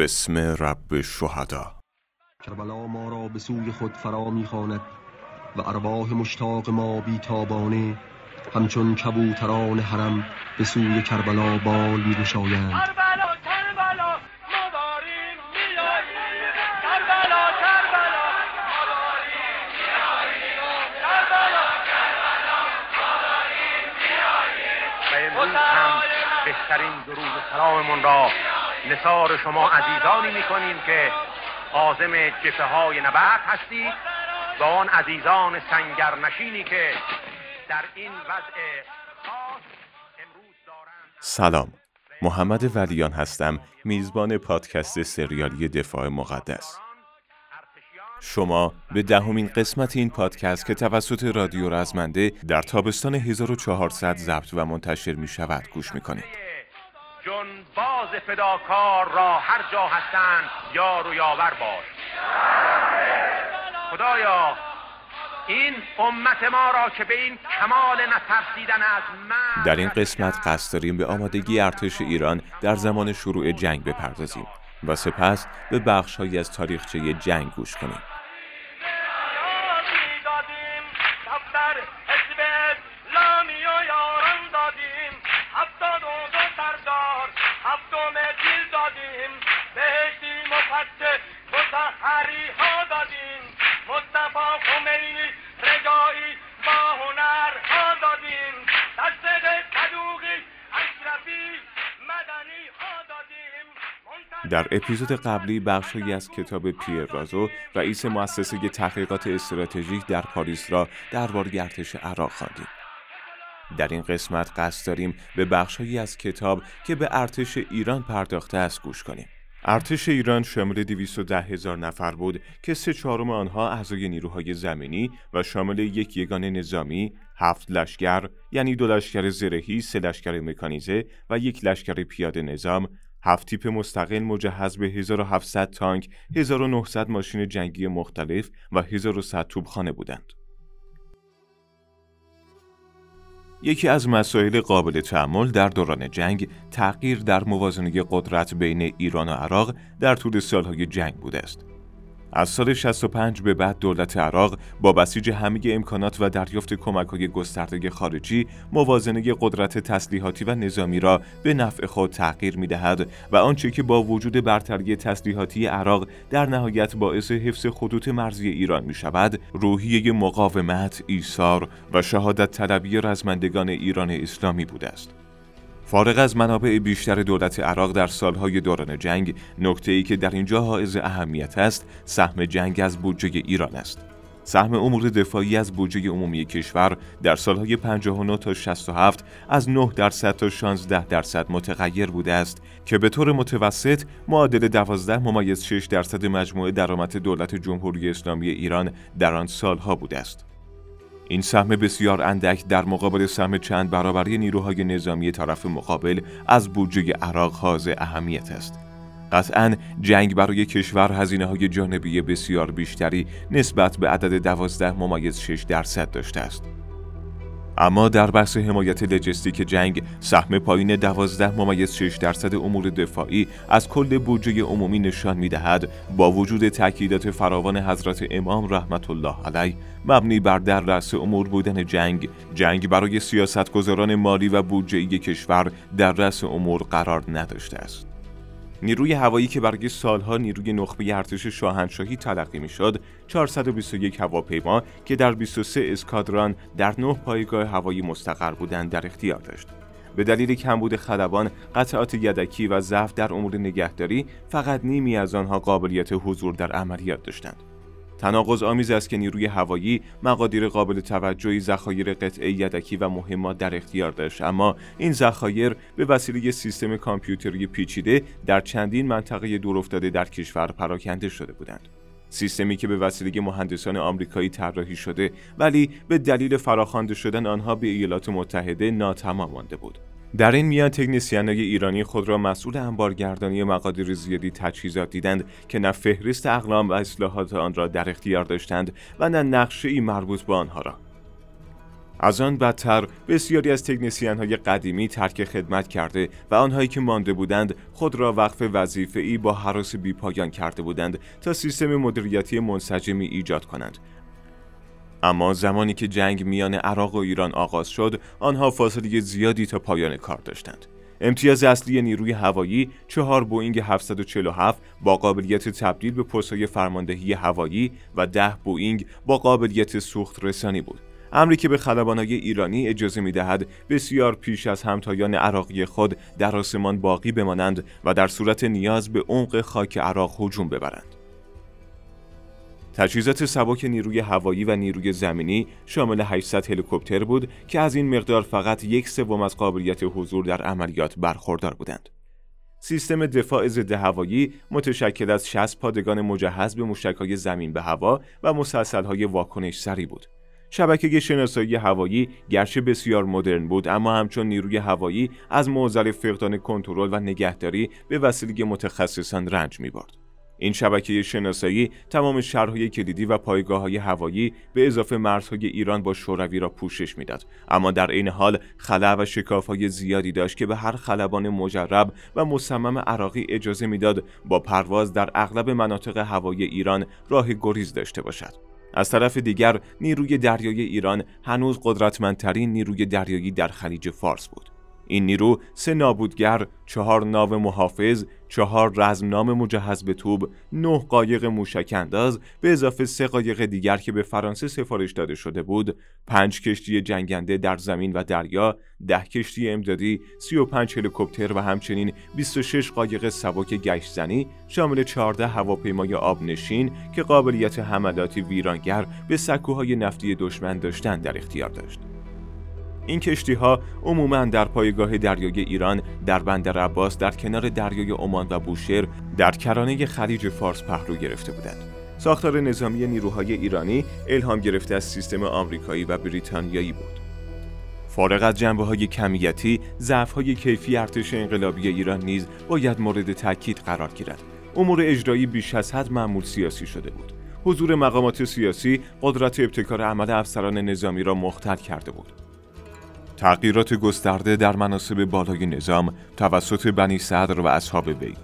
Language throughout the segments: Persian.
بسم رب شهدا. کربلا ما را به سوی خود فرا می‌خواند و ارواح مشتاق ما بیتابانه همچون کبوتران حرم به سوی کربلا بال میگشایند. بهترین درود سلاممون را نثار شما عزیزانی می‌کنیم که عازم جبهه های نبرد هستید و آن عزیزان سنگرنشینی که در این وضع امروز دارند. سلام. محمد ولیان هستم میزبان پادکست سریالی دفاع مقدس. شما به دهمین قسمت این پادکست که توسط رادیو رزمنده در تابستان 1400 ضبط و منتشر می شود گوش می کنید. جون باز فداکار را هر جا هستند یار و یاور باش خدایا این امت ما را که به این کمال نترسیدن از من در این قسمت قصد داریم به آمادگی ارتش ایران در زمان شروع جنگ بپردازیم و سپس به بخشهایی از تاریخچه جنگ گوش کنیم. ها مصطفی خمینی رجایی با هنر ها دادیم دست صدوقی اشرفی مدنی ها دادیم در اپیزود قبلی بخشی از کتاب پیر رازو رئیس مؤسسه تحقیقات استراتژیک در پاریس را درباره ارتش عراق خواندیم. در این قسمت قصد داریم به بخشهایی از کتاب که به ارتش ایران پرداخته است گوش کنیم. ارتش ایران شامل 210 هزار نفر بود که سه چهارم آنها اعضای نیروهای زمینی و شامل یک یگان نظامی، هفت لشکر یعنی دو لشکر زرهی، سه لشکر مکانیزه و یک لشکر پیاده نظام، هفت تیپ مستقل مجهز به 1700 تانک، 1900 ماشین جنگی مختلف و 1100 توپخانه بودند. یکی از مسائل قابل تأمل در دوران جنگ تغییر در موازنه قدرت بین ایران و عراق در طول سالهای جنگ بوده است. از سال 65 به بعد دولت عراق با بسیج همه امکانات و دریافت کمک‌های گسترده خارجی موازنه قدرت تسلیحاتی و نظامی را به نفع خود تغییر می‌دهد و آنچه که با وجود برتری تسلیحاتی عراق در نهایت باعث حفظ خطوط مرزی ایران می‌شود، روحیه مقاومت، ایثار و شهادت طلبی رزمندگان ایران اسلامی بوده است. فارغ از منابع بیشتر دولت عراق در سالهای دوران جنگ، نکته ای که در اینجا حائز اهمیت است، سهم جنگ از بودجه ایران است. سهم امور دفاعی از بودجه عمومی کشور در سالهای 59 تا 67 از 9 درصد تا 16 درصد متغیر بوده است که به طور متوسط معادل 12 ممیز 6 درصد مجموع درآمد دولت جمهوری اسلامی ایران در آن سالها بوده است. این سهم بسیار اندک در مقابل سهم چند برابری نیروهای نظامی طرف مقابل از بودجه عراق حاز اهمیت است. قطعا جنگ برای کشور هزینه های جانبی بسیار بیشتری نسبت به عدد دوازده ممیز 6 درصد داشته است. اما در بحث حمایت لجستیک جنگ سهم پایین 12 ممیز 6 درصد امور دفاعی از کل بودجه عمومی نشان می‌دهد با وجود تاکیدات فراوان حضرت امام رحمت الله علیه مبنی بر در رأس امور بودن جنگ. جنگ برای سیاستگزاران مالی و بودجه‌ای کشور در رأس امور قرار نداشته است. نیروی هوایی که برای سالها نیروی نخبه ارتش شاهنشاهی تلقی می‌شد 421 هواپیما که در 23 اسکادران در 9 پایگاه هوایی مستقر بودند در اختیار داشت. به دلیل کمبود خلبان، قطعات یدکی و ضعف در امور نگهداری فقط نیمی از آنها قابلیت حضور در عملیات داشتند. تناقض آمیز است که نیروی هوایی مقادیر قابل توجهی ذخایر قطعه یدکی و مهمات در اختیار داشت. اما این ذخایر به وسیله سیستم کامپیوتری پیچیده در چندین منطقه دورافتاده در کشور پراکنده شده بودند. سیستمی که به وسیله مهندسان آمریکایی طراحی شده ولی به دلیل فراخوانده شدن آنها به ایالات متحده ناتمام مانده بود. در این میان تکنسیانهای ایرانی خود را مسئول انبارگردانی مقادیر زیادی تجهیزات دیدند که نه فهرست اقلام و اصلاحات آن را در اختیار داشتند و نه نقشه ای مربوط به آنها را. از آن بدتر بسیاری از تکنسیان های قدیمی ترک خدمت کرده و آنهایی که مانده بودند خود را وقف وظیفه ای با هراس بی پایان کرده بودند تا سیستم مدیریتی منسجمی ایجاد کنند. اما زمانی که جنگ میان عراق و ایران آغاز شد آنها فاصله زیادی تا پایان کار داشتند. امتیاز اصلی نیروی هوایی چهار بوینگ 747 با قابلیت تبدیل به پستهای فرماندهی هوایی و ده بوینگ با قابلیت سوخت رسانی بود. امری که به خلبانای ایرانی اجازه می دهد بسیار پیش از همتایان عراقی خود در آسمان باقی بمانند و در صورت نیاز به عمق خاک عراق هجوم ببرند. تجهیزات سبک نیروی هوایی و نیروی زمینی شامل 800 هلیکوپتر بود که از این مقدار فقط یک سوم از قابلیت حضور در عملیات برخوردار بودند. سیستم دفاع ضد هوایی متشکل از 60 پادگان مجهز به موشک‌های زمین به هوا و مسلسل‌های واکنش سری بود. شبکه شناسایی هوایی گرچه بسیار مدرن بود اما همچون نیروی هوایی از معضل فقدان کنترل و نگهداری به وسیله متخصصان رنج می‌برد. این شبکه شناسایی تمام شهرهای کلیدی و پایگاه های هوایی به اضافه مرزهای ایران با شوروی را پوشش می‌داد اما در این حال خلا و شکاف های زیادی داشت که به هر خلبان مجرب و مصمم عراقی اجازه می‌داد با پرواز در اغلب مناطق هوایی ایران راه گریز داشته باشد از طرف دیگر نیروی دریایی ایران هنوز قدرتمندترین نیروی دریایی در خلیج فارس بود. این نیرو سه نابودگر، چهار ناو محافظ، چهار رزمنام مجهز به توب، نه قایق موشک انداز به اضافه سه قایق دیگر که به فرانسه سفارش داده شده بود، پنج کشتی جنگنده در زمین و دریا، ده کشتی امدادی، سی و پنج هلیکوپتر و همچنین 26 قایق سبک گشت زنی شامل 14 هواپیمای آبنشین که قابلیت حملاتی ویرانگر به سکوهای نفتی دشمن داشتن در اختیار داشت. این کشتی ها عموما در پایگاه دریای ایران در بندر عباس در کنار دریای عمان و بوشهر در کرانه خلیج فارس پهلو گرفته بودند. ساختار نظامی نیروهای ایرانی الهام گرفته از سیستم آمریکایی و بریتانیایی بود. فارغ از جنبه های کمیتی، ضعف های کیفی ارتش انقلابی ایران نیز باید مورد تاکید قرار گیرد. امور اجرایی بیش از حد معمول سیاسی شده بود. حضور مقامات سیاسی قدرت ابتکار عمل افسران نظامی را مختل کرده بود. تغییرات گسترده در مناسب بالای نظام توسط بنی صدر و اصحاب وی.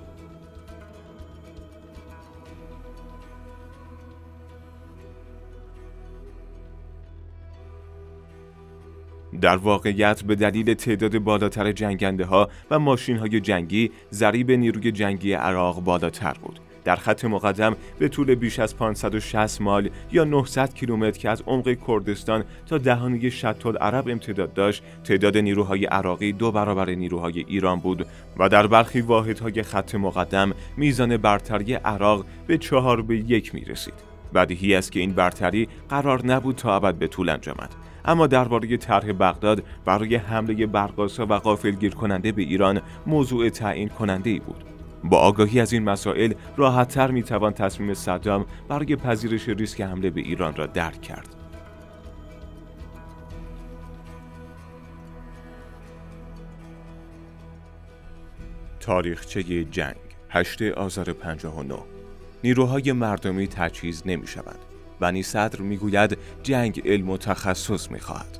در واقعیت به دلیل تعداد بالاتر جنگنده ها و ماشین های جنگی ضریب نیروی جنگی عراق بالاتر بود. در خط مقدم به طول بیش از 560 مایل یا 900 کیلومتر که از عمق کردستان تا دهانه شط عرب امتداد داشت تعداد نیروهای عراقی دو برابر نیروهای ایران بود و در برخی واحدهای خط مقدم میزان برتری عراق به چهار به یک می رسید بدیهی است که این برتری قرار نبود تا ابد به طول انجامد. اما درباره طرح بغداد برای حمله برقاسا و غافلگیر کننده به ایران موضوع تعیین کننده ای بود. با آگاهی از این مسائل راحتتر می‌توان تصمیم صدام برای پذیرش ریسک حمله به ایران را درک کرد. تاریخچه جنگ 8 آذر 59 نیروهای مردمی تجهیز نمی شوند. بنی صدر می‌گوید جنگ علم و تخصص می خواهد.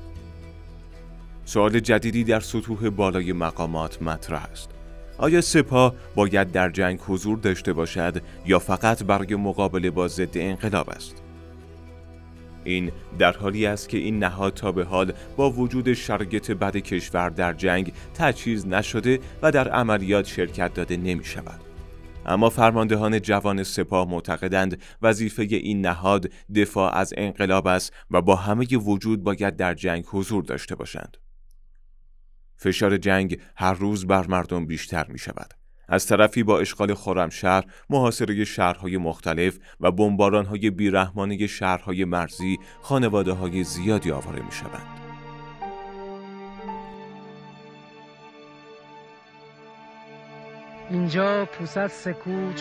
سوال جدیدی در سطوح بالای مقامات مطرح است. آیا سپاه باید در جنگ حضور داشته باشد یا فقط برای مقابله با ضد انقلاب است؟ این در حالی است که این نهاد تا به حال با وجود شرایط بد کشور در جنگ تجهیز نشده و در عملیات شرکت داده نمی شود. اما فرماندهان جوان سپاه معتقدند وظیفه این نهاد دفاع از انقلاب است و با همه وجود باید در جنگ حضور داشته باشند. فشار جنگ هر روز بر مردم بیشتر می شود. از طرفی با اشغال خرمشهر، محاصره شهرهای مختلف و بمبارانهای بیرحمانه شهرهای مرزی، خانواده های زیادی آواره می شوند. اینجا پوست سکو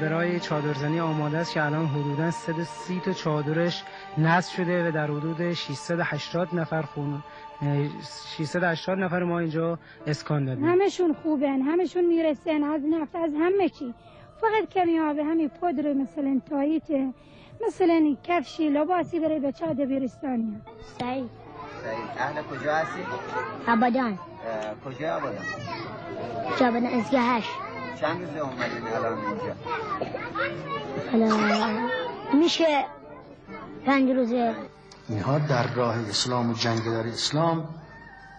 برای چادرزنی آماده است که الان حدودا 130 تا چادرش نصب شده و در حدود 680 نفر خون 680 نفر ما اینجا اسکان دادیم. همشون خوبن همشون می‌رسن از نفت از همه چی. فقط کمی آب همین پودر مثلا تاییت مثلا کفشی لباسی برای بچه دبیرستانی سعید. سعید اهل کجا هستی؟ آبادان. اه، کجا آبادان؟ جابن ازگه هشت چند روزه اومدین الان اینجا؟ حالا میشه پنج روزه. اینها در راه اسلام و جنگ در اسلام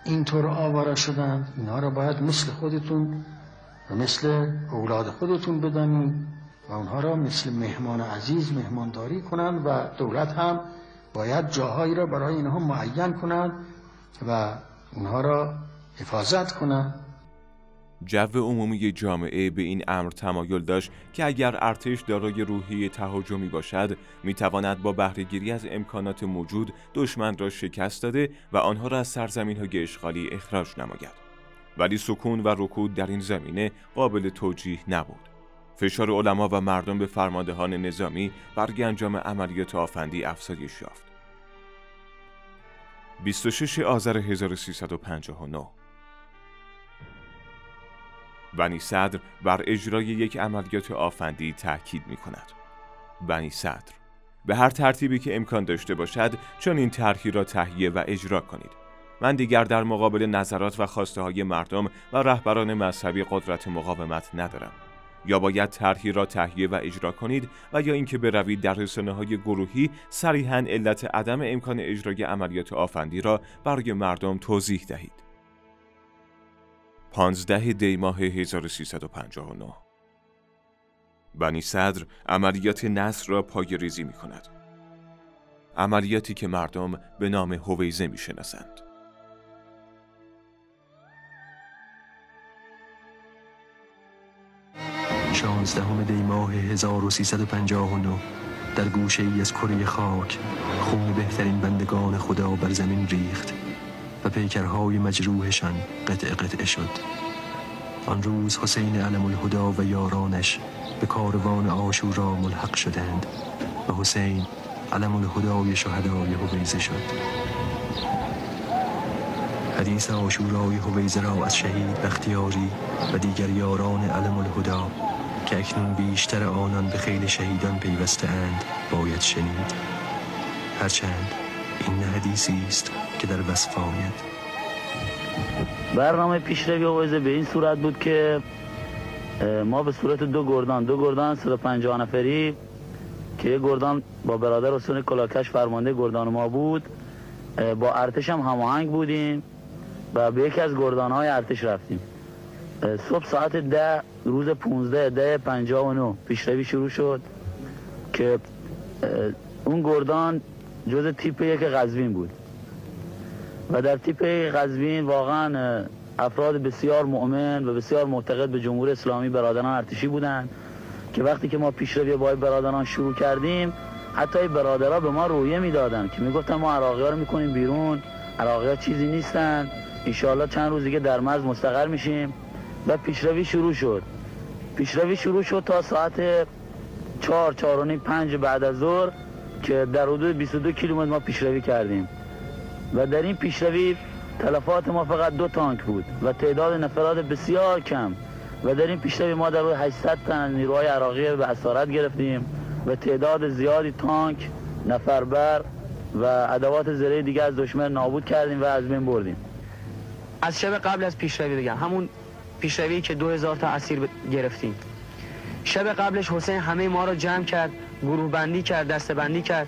اینطور آواره شدند اینها را باید مثل خودتون و مثل اولاد خودتون بدانید و اونها را مثل مهمان عزیز مهمانداری کنند و دولت هم باید جاهایی را برای اینها معین کنند و اونها را حفاظت کنند جو عمومی جامعه به این امر تمایل داشت که اگر ارتش دارای روحی تهاجمی باشد می‌تواند با بهرهگیری از امکانات موجود دشمن را شکست داده و آنها را از سرزمین های اشغالی اخراج نماید. ولی سکون و رکود در این زمینه قابل توجیه نبود. فشار علما و مردم به فرماندهان نظامی برای انجام عملیات آفندی افزایش یافت. 26 آذر 1359 بنی صدر بر اجرای یک عملیات آفندی تاکید می کند. بنی صدر به هر ترتیبی که امکان داشته باشد چون این طرحی را تهیه و اجرا کنید. من دیگر در مقابل نظرات و خواسته های مردم و رهبران مذهبی قدرت مقاومت ندارم. یا باید طرحی را تهیه و اجرا کنید و یا اینکه بروید در رسانه های گروهی صریحا علت عدم امکان اجرای عملیات آفندی را برای مردم توضیح دهید. 15 دی ماه 1359 بنی صدر عملیات نصر را پای ریزی می کند. عملیاتی که مردم به نام هویزه می شناسند. شانزدهم دی ماه 1359 در گوشه ای از کره خاک خون بهترین بندگان خدا بر زمین ریخت و پیکرهای مجروحشان قطع قطع شد. آن روز حسین علم الهدا و یارانش به کاروان آشورا ملحق شدند و حسین علم الهدای شهدای هویزه شد. حدیث آشورای هویزه را از شهید بختیاری و دیگر یاران علم الهدا که اکنون بیشتر آنان به خیلی شهیدان پیوسته اند باید شنید. هرچند این حدیثی است که در وصف آید. برنامه پیشروی آوازه به این صورت بود که ما به صورت دو گردان دو گردان 150 نفری که گردان با برادر حسین کلاکش فرمانده گردان ما بود با ارتش هم هماهنگ بودیم و به یکی از گردان های ارتش رفتیم. صبح ساعت ده روز 15 ده 59 پیشروی شروع شد که اون گردان جز تیپ یک قزوین بود. و در تیپ قزوین واقعا افراد بسیار مؤمن و بسیار معتقد به جمهوری اسلامی برادران ارتشی بودند که وقتی که ما پیشروی با برادران شروع کردیم حتی برادرها به ما رویه می‌دادن که می‌گفتن ما عراقی ها رو می‌کنیم بیرون عراقی ها چیزی نیستن انشاءالله چند روز دیگه در مرز مستقر میشیم. و پیشروی شروع شد. پیشروی شروع شد تا ساعت چهار چهار و نیم پنج بعد از ظهر که در حدود 22 کیلومتر ما پیشروی کردیم. و در این پیشروی تلفات ما فقط دو تانک بود و تعداد نفرات بسیار کم. و در این پیشروی ما در حدود 800 تن نیروهای عراقی به اسارت گرفتیم و تعداد زیادی تانک نفربر و ادوات زره دیگه از دشمن نابود کردیم و از بین بردیم. از شب قبل از پیشروی بگم همون پیشروی که 2000 تا اسیر گرفتیم. شب قبلش حسین همه ما رو جمع کرد. گروه بندی کرد دسته بندی کرد.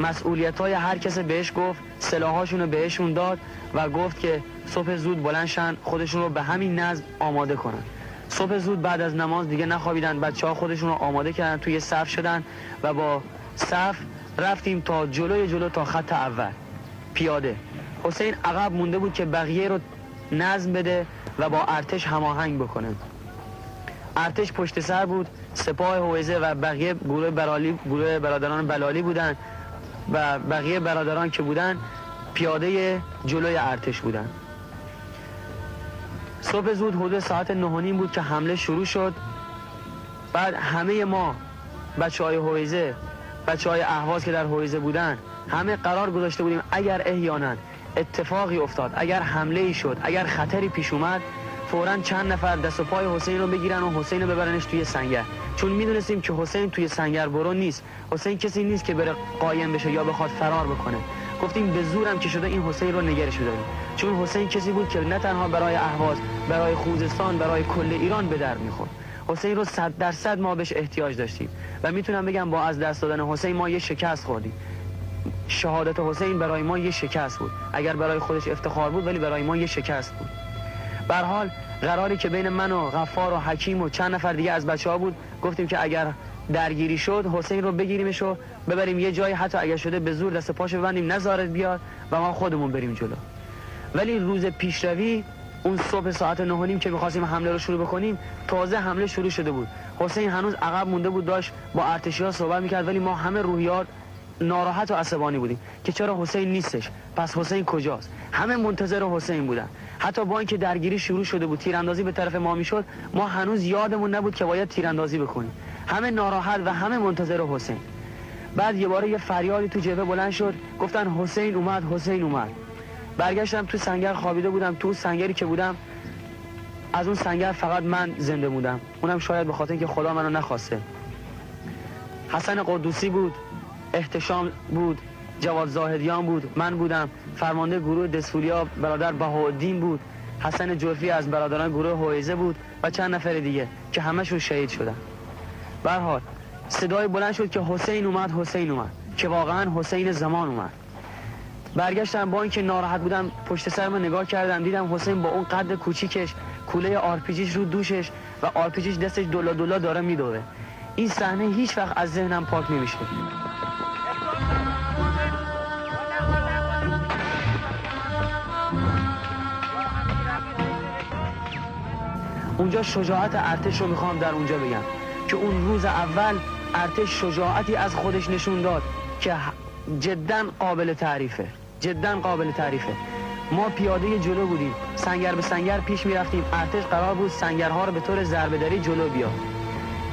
مسئولیت های هر کس بهش گفت سلاحاشون رو بهشون داد و گفت که صبح زود بلندشن خودشون رو به همین نظم آماده کنن. صبح زود بعد از نماز دیگه نخوابیدن بچه ها خودشون رو آماده کردن توی صف شدن و با صف رفتیم تا جلوی جلو تا خط اول. پیاده. حسین عقب مونده بود که بقیه رو نظم بده و با ارتش هماهنگ بکنه. ارتش پشت سر بود. سپاه هویزه و بقیه گروه برالی گروه برادران بلالی بودن و بقیه برادران که بودن پیاده جلوی ارتش بودن. صبح زود حدود ساعت نه و نیم بود که حمله شروع شد. بعد همه ما بچه های هویزه بچه های اهواز که در هویزه بودن همه قرار گذاشته بودیم اگر احیانا اتفاقی افتاد اگر حمله ای شد اگر خطری پیش اومد فورا چند نفر دست و پای حسین رو بگیرن و حسین رو ببرنش توی سنگر. چون می‌دونستیم که حسین توی سنگر برو نیست. حسین کسی نیست که بره قایم بشه یا بخواد فرار بکنه. گفتیم به زورم که شده این حسین رو نگرش بداریم. چون حسین کسی بود که نه تنها برای اهواز برای خوزستان برای کل ایران به در می‌خورد. حسین رو صد درصد ما بهش احتیاج داشتیم. و می‌تونم بگم با از دست دادن حسین ما یه شکست خوردیم. شهادت حسین برای ما یه شکست بود. اگر برای خودش افتخار بود ولی برای ما یه شکست بود. به حال قراری که بین من و غفار و حکیم و چند نفر دیگه از بچه ها بود گفتیم که اگر درگیری شد حسین رو بگیریمش و ببریم یه جایی حتی اگر شده به زور دست پاشو ببندیم نزارت بیاد و ما خودمون بریم جلو. ولی روز پیشروی اون صبح ساعت نه که می‌خواستیم حمله رو شروع بکنیم تازه حمله شروع شده بود. حسین هنوز عقب مونده بود داشت با ارتشی ها صحبت می‌کرد ولی ما همه روحیات ناراحت و عصبانی بودیم که چرا حسین نیستش؟ پس حسین کجاست؟ همه منتظر حسین بودن. حتی با اینکه درگیری شروع شده بود تیراندازی به طرف ما می‌شد ما هنوز یادمون نبود که باید تیراندازی بکنیم. همه ناراحت و همه منتظر حسین. بعد یه باره یه فریادی تو جبهه بلند شد گفتن حسین اومد حسین اومد. برگشتم تو سنگر خوابیده بودم. تو سنگری که بودم از اون سنگر فقط من زنده بودم. اونم شاید به خاطر اینکه خدا منو نخواسته. حسن قدوسی بود. احتشام بود جواد زاهدیان بود من بودم. فرمانده گروه دسفولیا برادر بهاءالدین بود. حسن جوفی از برادران گروه هویزه بود و چند نفر دیگه که همشون شهید شدن. به حال صدای بلند شد که حسین اومد حسین اومد که واقعا حسین زمان اومد. برگشتم با اینکه ناراحت بودم پشت سرم نگاه کردم دیدم حسین با اون قد کوچیکش کوله آرپیجیش رو دوشش و آرپیجیش دستش دولا دولا داره میدوه. این صحنه هیچ وقت از ذهنم پاک نمیشه. اونجا شجاعت ارتش رو می‌خوام در اونجا بگم. که اون روز اول ارتش شجاعتی از خودش نشون داد که جدا قابل تعریفه. جدا قابل تعریفه. ما پیاده جلو بودیم. سنگر به سنگر پیش می‌رفتیم. ارتش قرار بود سنگرها رو به طور ضربه‌دری جلو بیاد.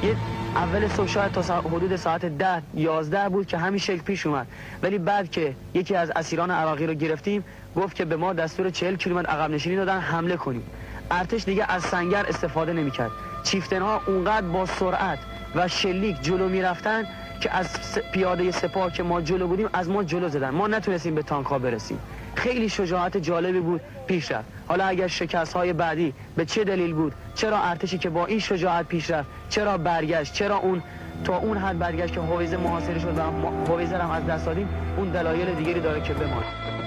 یه اول صبح شاید تا حدود ساعت ده یازده بود که همین شکل پیش اومد. ولی بعد که یکی از اسیران عراقی رو گرفتیم گفت که به ما دستور 40 کیلومتر عقب نشینی دادن حمله کنیم. ارتش دیگه از سنگر استفاده نمی‌کرد. چیفتنها اونقدر با سرعت و شلیک جلو می‌رفتن که از پیاده سپاه که ما جلو بودیم از ما جلو زدن. ما نتونستیم به تانک ها برسیم. خیلی شجاعت جالبی بود پیش رفت. حالا اگر شکست های بعدی به چه دلیل بود؟ چرا ارتشی که با این شجاعت پیش رفت؟ چرا برگشت؟ چرا اون تا اون حد برگشت که هویزه محاصره شد و هویزه هم از دست دادیم اون دلایل دیگری داره که بماند.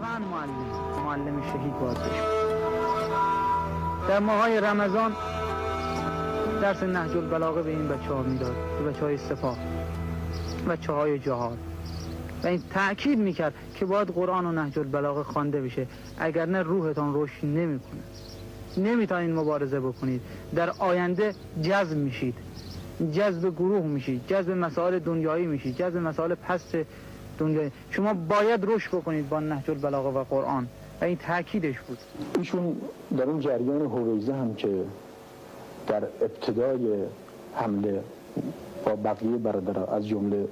واقعا معلم معلم شهید باید در ماهای رمضان درس نهج البلاغه به این بچه ها می‌داد. به بچه های سپاه. بچه های جهاد. و این تأکید می‌کرد که باید قرآن و نهج البلاغه خوانده بشه. اگر نه روحتان رشد نمی‌کنه. نمی‌تونید مبارزه بکنید. در آینده جذب میشید. جذب گروه میشید. جذب مسائل دنیایی میشید. جذب مسائل پست دنیایی شما باید رشد بکنید با نهج البلاغه و قرآن. و این تاکیدش بود. ایشون در اون جریان هویزه هم که در ابتدای حمله با بقیه برادر از جمله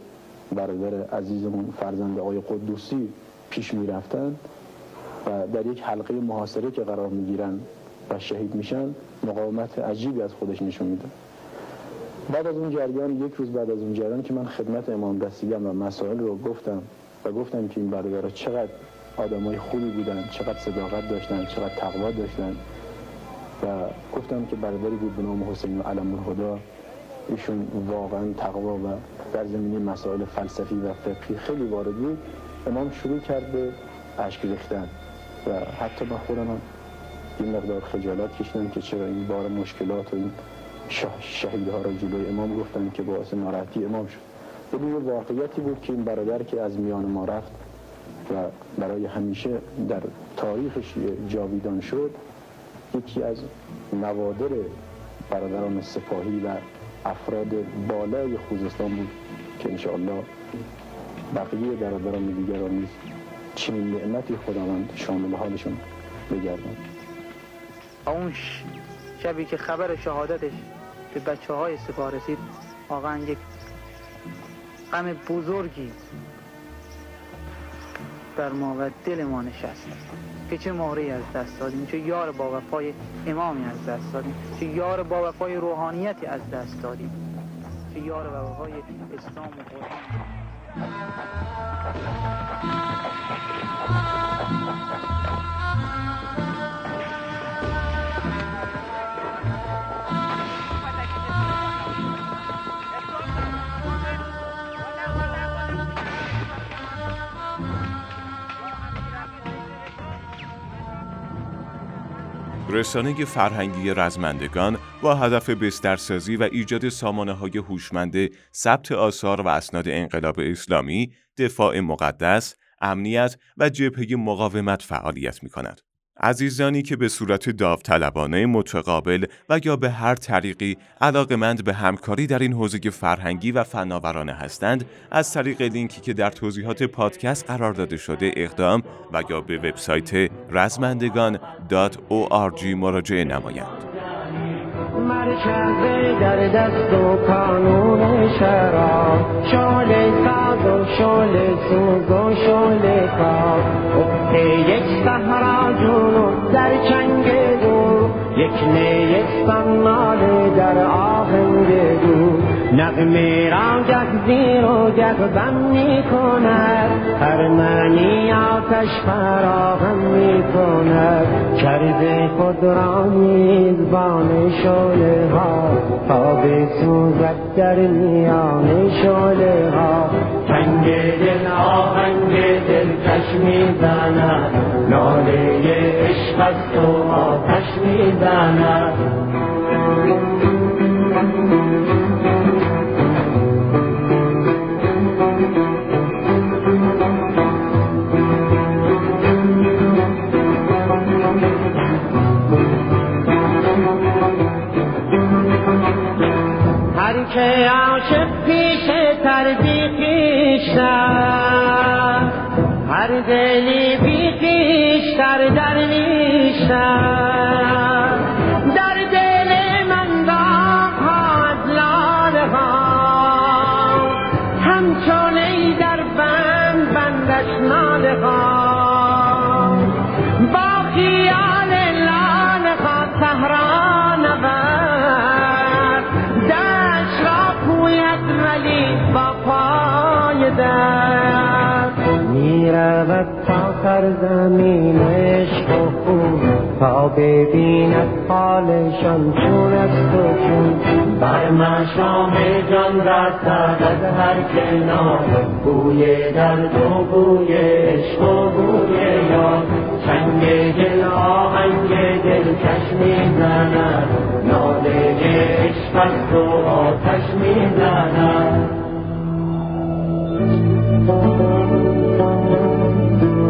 برادر عزیزمون فرزند آقای قدوسی پیش می رفتن و در یک حلقه محاصره که قرار می گیرن و شهید میشن مقاومت عجیبی از خودش نشون میده. بعد از اون جریان یک روز بعد از اون جریان که من خدمت امام رسیدم و مسائل رو گفتم و گفتم که این برادرها چقدر آدمای خوبی بودن چقدر صداقت داشتن چقدر تقوا داشتن و گفتم که برادری بود به نام حسین علم الهدا ایشون واقعا تقوا و در زمینه مسائل فلسفی و فقهی خیلی وارد بود. امام شروع کرد به اشک ریختن و حتی من خودم هم این مقدار خجالت کشیدم که چرا این بار مشکلات و این شهیدها را جلوی امام گفتن که باعث ناراحتی امام شد. ولی واقعیتی بود که این برادر که از میان ما رفت و برای همیشه در تاریخش جاویدان شد یکی از نوادر برادران سپاهی و افراد بالای خوزستان بود که انشاءالله بقیه برادران دیگران نیز چنین نعمتی خداوند شامل حالشون بگردن اون شبی که خبر شهادتش به بچه های سپاه رسید واقعا یک غم بزرگی در ما و دل ما نشست. که چه مهره از دست دادیم چه یار با وفای امامی از دست دادیم چه یار با وفای روحانیتی از دست دادیم چه یار با وفای اسلام و قرآن. رسانه فرهنگی رزمندگان با هدف بسترسازی و ایجاد سامانه های هوشمند ثبت آثار و اسناد انقلاب اسلامی، دفاع مقدس، امنیت و جبهه مقاومت فعالیت می کند. عزیزانی که به صورت داوطلبانه متقابل و یا به هر طریقی علاقمند به همکاری در این حوزه فرهنگی و فناورانه هستند از طریق لینکی که در توضیحات پادکست قرار داده شده اقدام و یا به وبسایت رزمندگان.org مراجعه نمایند. مرکز در دست و کانون شراب. شال ساز و شال سوز و شال کار افت یک صحرا جنو در چنگ دور یک نه یک در آهنگ دور نغمه را زیر و گه بم می کند هر معنی آتش فراهم می کند کرده خود را میزبان شعله ها. تا بسوزد در میان شعله ها. تنگ دل آهنگ دلکش می‌زند. ناله عشق است و آتش می‌زند. هر تا سرزمین عشق و خون. تا ببیند حالشان چون است و چون. بر مشام جان رسد از هر کنار. بوی درد و بوی عشق و بوی یاد چنگ دل آهنگ دلکش می‌زند. ناله عشق است و آتش می‌زند.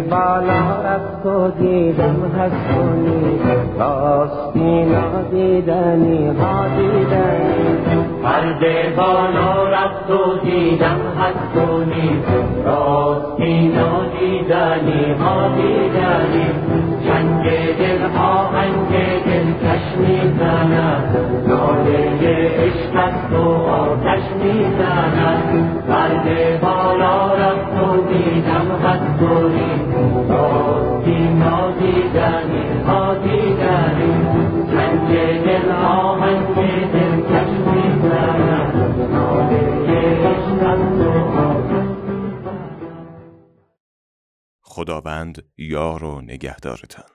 بالا رفت و دیدم هستونی راستی نادیدنی ها دیدنی پرده بالا رفت و دیدم هستونی راستی نادیدنی ها دیدنی چنگ دل آهنگ کش می‌زند. ناله عشق است و آتش می‌زند. پرده بالا رفت و دیدم هستونی راستی نادیدنی ها دیدنی چنگ دل آهنگ دل کش می‌زند. ناله عشق است و آتش خداوند یار و نگهدارتان.